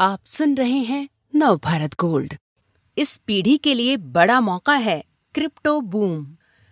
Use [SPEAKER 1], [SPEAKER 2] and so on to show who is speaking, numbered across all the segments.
[SPEAKER 1] आप सुन रहे हैं नव भारत गोल्ड। इस पीढ़ी के लिए बड़ा मौका है क्रिप्टो बूम।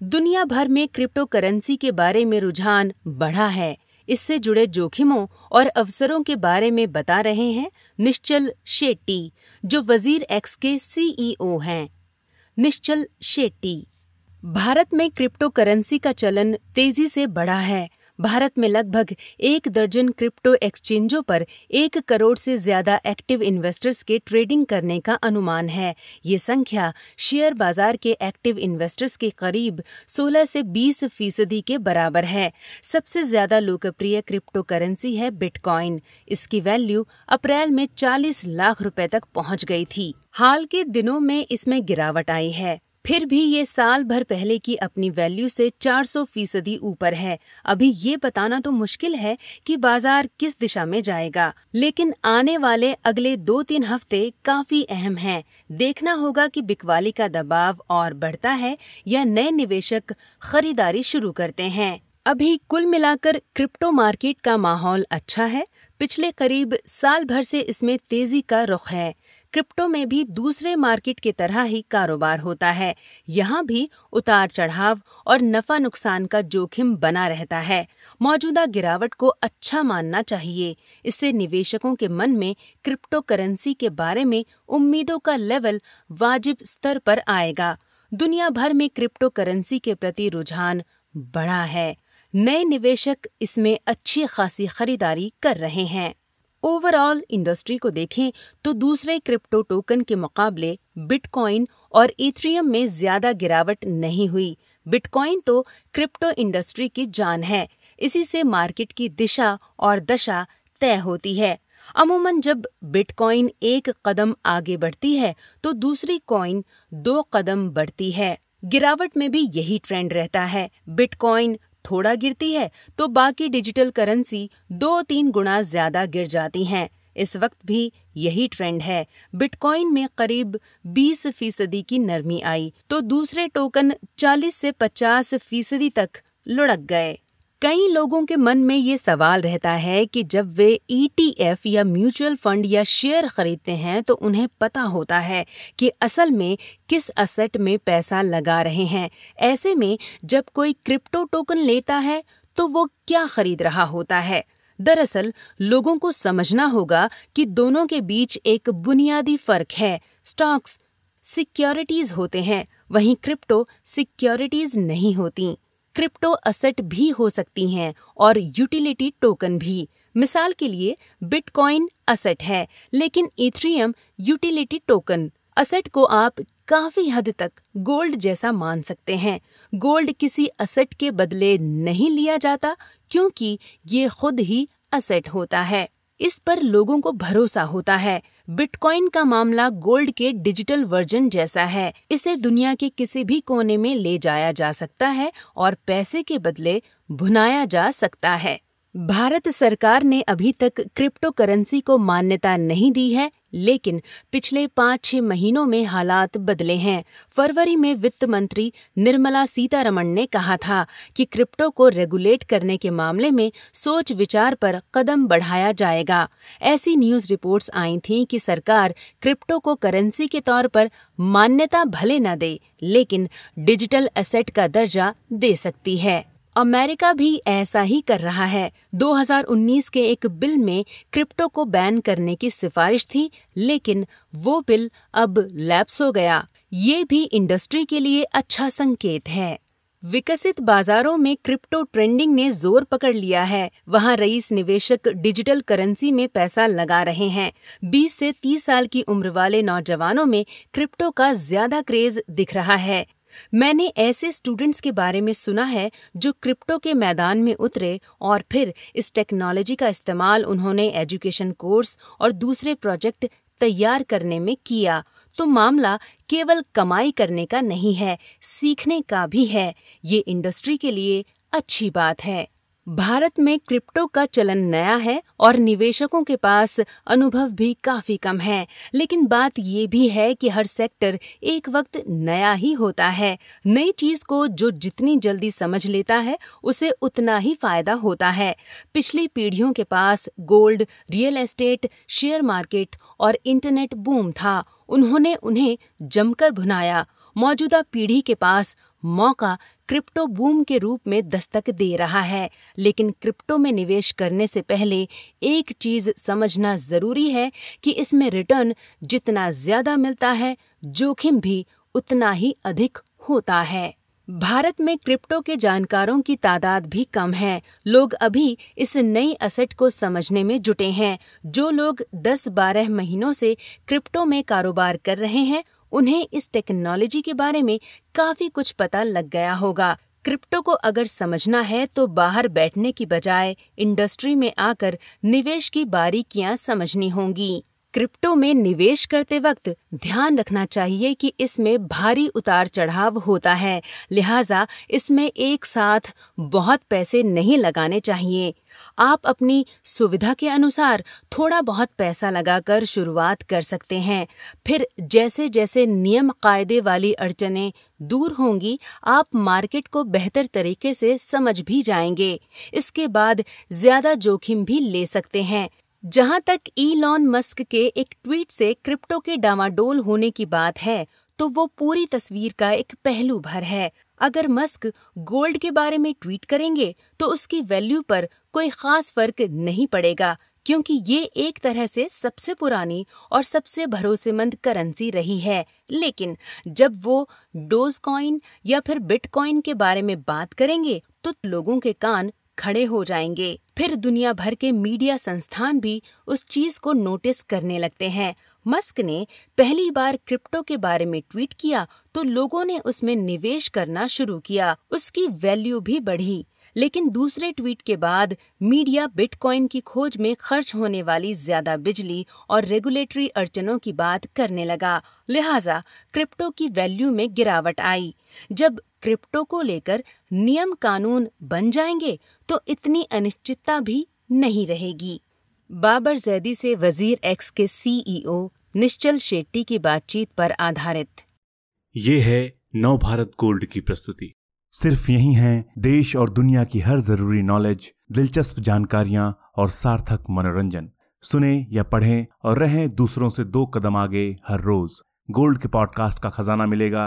[SPEAKER 1] दुनिया भर में क्रिप्टो करेंसी के बारे में रुझान बढ़ा है। इससे जुड़े जोखिमों और अवसरों के बारे में बता रहे हैं निश्चल शेट्टी, जो वज़ीर एक्स के सीईओ हैं। निश्चल शेट्टी, भारत में क्रिप्टो करेंसी का चलन तेज़ी से बढ़ा है। भारत में लगभग एक दर्जन क्रिप्टो एक्सचेंजों पर एक करोड़ से ज़्यादा एक्टिव इन्वेस्टर्स के ट्रेडिंग करने का अनुमान है। ये संख्या शेयर बाज़ार के एक्टिव इन्वेस्टर्स के करीब 16 से 20 फ़ीसदी के बराबर है। सबसे ज़्यादा लोकप्रिय क्रिप्टो करेंसी है बिटकॉइन। इसकी वैल्यू अप्रैल में 40 लाख रुपए तक पहुँच गई थी। हाल के दिनों में इसमें गिरावट आई है। फिर भी ये साल भर पहले की अपनी वैल्यू से 400 फ़ीसदी ऊपर है। अभी ये बताना तो मुश्किल है कि बाज़ार किस दिशा में जाएगा, लेकिन आने वाले अगले दो तीन हफ़्ते काफ़ी अहम हैं। देखना होगा कि बिकवाली का दबाव और बढ़ता है या नए निवेशक खरीदारी शुरू करते हैं। अभी कुल मिलाकर क्रिप्टो मार्केट का माहौल अच्छा है। पिछले करीब साल भर से इसमें तेज़ी का रुख है। क्रिप्टो में भी दूसरे मार्केट की तरह ही कारोबार होता है। यहाँ भी उतार चढ़ाव और नफा नुकसान का जोखिम बना रहता है। मौजूदा गिरावट को अच्छा मानना चाहिए। इससे निवेशकों के मन में क्रिप्टो करेंसी के बारे में उम्मीदों का लेवल वाजिब स्तर पर आएगा। दुनिया भर में क्रिप्टो करेंसी के प्रति रुझान बढ़ा है। नए निवेशक इसमें अच्छी खासी खरीदारी कर रहे हैं। ओवरऑल इंडस्ट्री को देखें तो दूसरे क्रिप्टो टोकन के मुकाबले बिटकॉइन और इथरियम में ज़्यादा गिरावट नहीं हुई। बिटकॉइन तो क्रिप्टो इंडस्ट्री की जान है। इसी से मार्केट की दिशा और दशा तय होती है। अमूमन जब बिटकॉइन एक कदम आगे बढ़ती है तो दूसरी कॉइन दो कदम बढ़ती है। गिरावट में भी यही ट्रेंड रहता है। बिटकॉइन थोड़ा गिरती है तो बाकी डिजिटल करेंसी दो तीन गुना ज़्यादा गिर जाती हैं। इस वक्त भी यही ट्रेंड है। बिटकॉइन में करीब 20 फ़ीसदी की नरमी आई तो दूसरे टोकन 40 से 50 फ़ीसदी तक लुढ़क गए। कई लोगों के मन में ये सवाल रहता है कि जब वे ईटीएफ e या म्यूचुअल फंड या शेयर खरीदते हैं तो उन्हें पता होता है कि असल में किस असेट में पैसा लगा रहे हैं। ऐसे में जब कोई क्रिप्टो टोकन लेता है तो वो क्या खरीद रहा होता है? दरअसल, लोगों को समझना होगा कि दोनों के बीच एक बुनियादी फ़र्क है। स्टॉक्स सिक्योरिटीज होते हैं, वहीं क्रिप्टो सिक्योरिटीज नहीं होती। क्रिप्टो असेट भी हो सकती हैं और यूटिलिटी टोकन भी। मिसाल के लिए, बिटकॉइन असेट है, लेकिन इथ्रियम यूटिलिटी टोकन। असेट को आप काफ़ी हद तक गोल्ड जैसा मान सकते हैं। गोल्ड किसी असेट के बदले नहीं लिया जाता, क्योंकि ये खुद ही असेट होता है। इस पर लोगों को भरोसा होता है। बिटकॉइन का मामला गोल्ड के डिजिटल वर्जन जैसा है। इसे दुनिया के किसी भी कोने में ले जाया जा सकता है और पैसे के बदले भुनाया जा सकता है। भारत सरकार ने अभी तक क्रिप्टो करेंसी को मान्यता नहीं दी है, लेकिन पिछले पाँच छह महीनों में हालात बदले हैं। फरवरी में वित्त मंत्री निर्मला सीतारमण ने कहा था कि क्रिप्टो को रेगुलेट करने के मामले में सोच विचार पर कदम बढ़ाया जाएगा। ऐसी न्यूज़ रिपोर्ट्स आई थीं कि सरकार क्रिप्टो को करेंसी के तौर पर मान्यता भले न दे, लेकिन डिजिटल एसेट का दर्जा दे सकती है। अमेरिका भी ऐसा ही कर रहा है। 2019 के एक बिल में क्रिप्टो को बैन करने की सिफारिश थी, लेकिन वो बिल अब लैप्स हो गया। ये भी इंडस्ट्री के लिए अच्छा संकेत है। विकसित बाजारों में क्रिप्टो ट्रेंडिंग ने ज़ोर पकड़ लिया है। वहाँ रईस निवेशक डिजिटल करेंसी में पैसा लगा रहे हैं। 20 से 30 साल की उम्र वाले नौजवानों में क्रिप्टो का ज़्यादा क्रेज दिख रहा है। मैंने ऐसे स्टूडेंट्स के बारे में सुना है जो क्रिप्टो के मैदान में उतरे और फिर इस टेक्नोलॉजी का इस्तेमाल उन्होंने एजुकेशन कोर्स और दूसरे प्रोजेक्ट तैयार करने में किया। तो मामला केवल कमाई करने का नहीं है, सीखने का भी है। ये इंडस्ट्री के लिए अच्छी बात है। भारत में क्रिप्टो का चलन नया है और निवेशकों के पास अनुभव भी काफ़ी कम है। लेकिन बात ये भी है कि हर सेक्टर एक वक्त नया ही होता है। नई चीज़ को जो जितनी जल्दी समझ लेता है, उसे उतना ही फ़ायदा होता है। पिछली पीढ़ियों के पास gold, real estate, share market और इंटरनेट बूम था। उन्होंने उन्हें जमकर भुनाया। मौजूदा पीढ़ी के पास मौका क्रिप्टो बूम के रूप में दस्तक दे रहा है। लेकिन क्रिप्टो में निवेश करने से पहले एक चीज़ समझना ज़रूरी है कि इसमें रिटर्न जितना ज़्यादा मिलता है, जोखिम भी उतना ही अधिक होता है। भारत में क्रिप्टो के जानकारों की तादाद भी कम है। लोग अभी इस नई असेट को समझने में जुटे हैं। जो लोग 10-12 महीनों से क्रिप्टो में कारोबार कर रहे हैं उन्हें इस टेक्नोलॉजी के बारे में काफ़ी कुछ पता लग गया होगा। क्रिप्टो को अगर समझना है तो बाहर बैठने की बजाय इंडस्ट्री में आकर निवेश की बारीकियाँ समझनी होंगी। क्रिप्टो में निवेश करते वक्त ध्यान रखना चाहिए कि इसमें भारी उतार चढ़ाव होता है। लिहाजा इसमें एक साथ बहुत पैसे नहीं लगाने चाहिए। आप अपनी सुविधा के अनुसार थोड़ा बहुत पैसा लगाकर शुरुआत कर सकते हैं। फिर जैसे जैसे नियम कायदे वाली अड़चने दूर होंगी, आप मार्केट को बेहतर तरीके से समझ भी जाएँगे। इसके बाद ज़्यादा जोखिम भी ले सकते हैं। जहाँ तक ईलॉन मस्क के एक ट्वीट से क्रिप्टो के डामाडोल होने की बात है तो वो पूरी तस्वीर का एक पहलू भर है। अगर मस्क गोल्ड के बारे में ट्वीट करेंगे तो उसकी वैल्यू पर कोई खास फ़र्क नहीं पड़ेगा, क्योंकि ये एक तरह से सबसे पुरानी और सबसे भरोसेमंद करेंसी रही है। लेकिन जब वो डोज कॉइन या फिर बिटकॉइन के बारे में बात करेंगे तो लोगों के कान खड़े हो जाएँगे। फिर दुनिया भर के मीडिया संस्थान भी उस चीज़ को नोटिस करने लगते हैं। मस्क ने पहली बार क्रिप्टो के बारे में ट्वीट किया तो लोगों ने उसमें निवेश करना शुरू किया। उसकी वैल्यू भी बढ़ी। लेकिन दूसरे ट्वीट के बाद मीडिया बिटकॉइन की खोज में खर्च होने वाली ज़्यादा बिजली और रेगुलेटरी अड़चनों की बात करने लगा। लिहाजा क्रिप्टो की वैल्यू में गिरावट आई। जब क्रिप्टो को लेकर नियम कानून बन जाएँगे तो इतनी अनिश्चितता भी नहीं रहेगी। बाबर जैदी से वज़ीर एक्स के सीईओ निश्चल शेट्टी की बातचीत पर आधारित।
[SPEAKER 2] ये है नव भारत गोल्ड की प्रस्तुति।
[SPEAKER 3] सिर्फ़ यही है देश और दुनिया की हर ज़रूरी नॉलेज दिलचस्प जानकारियाँ और सार्थक मनोरंजन। सुने या पढ़ें और रहें दूसरों से दो कदम आगे हर रोज। गोल्ड के पॉडकास्ट का खजाना मिलेगा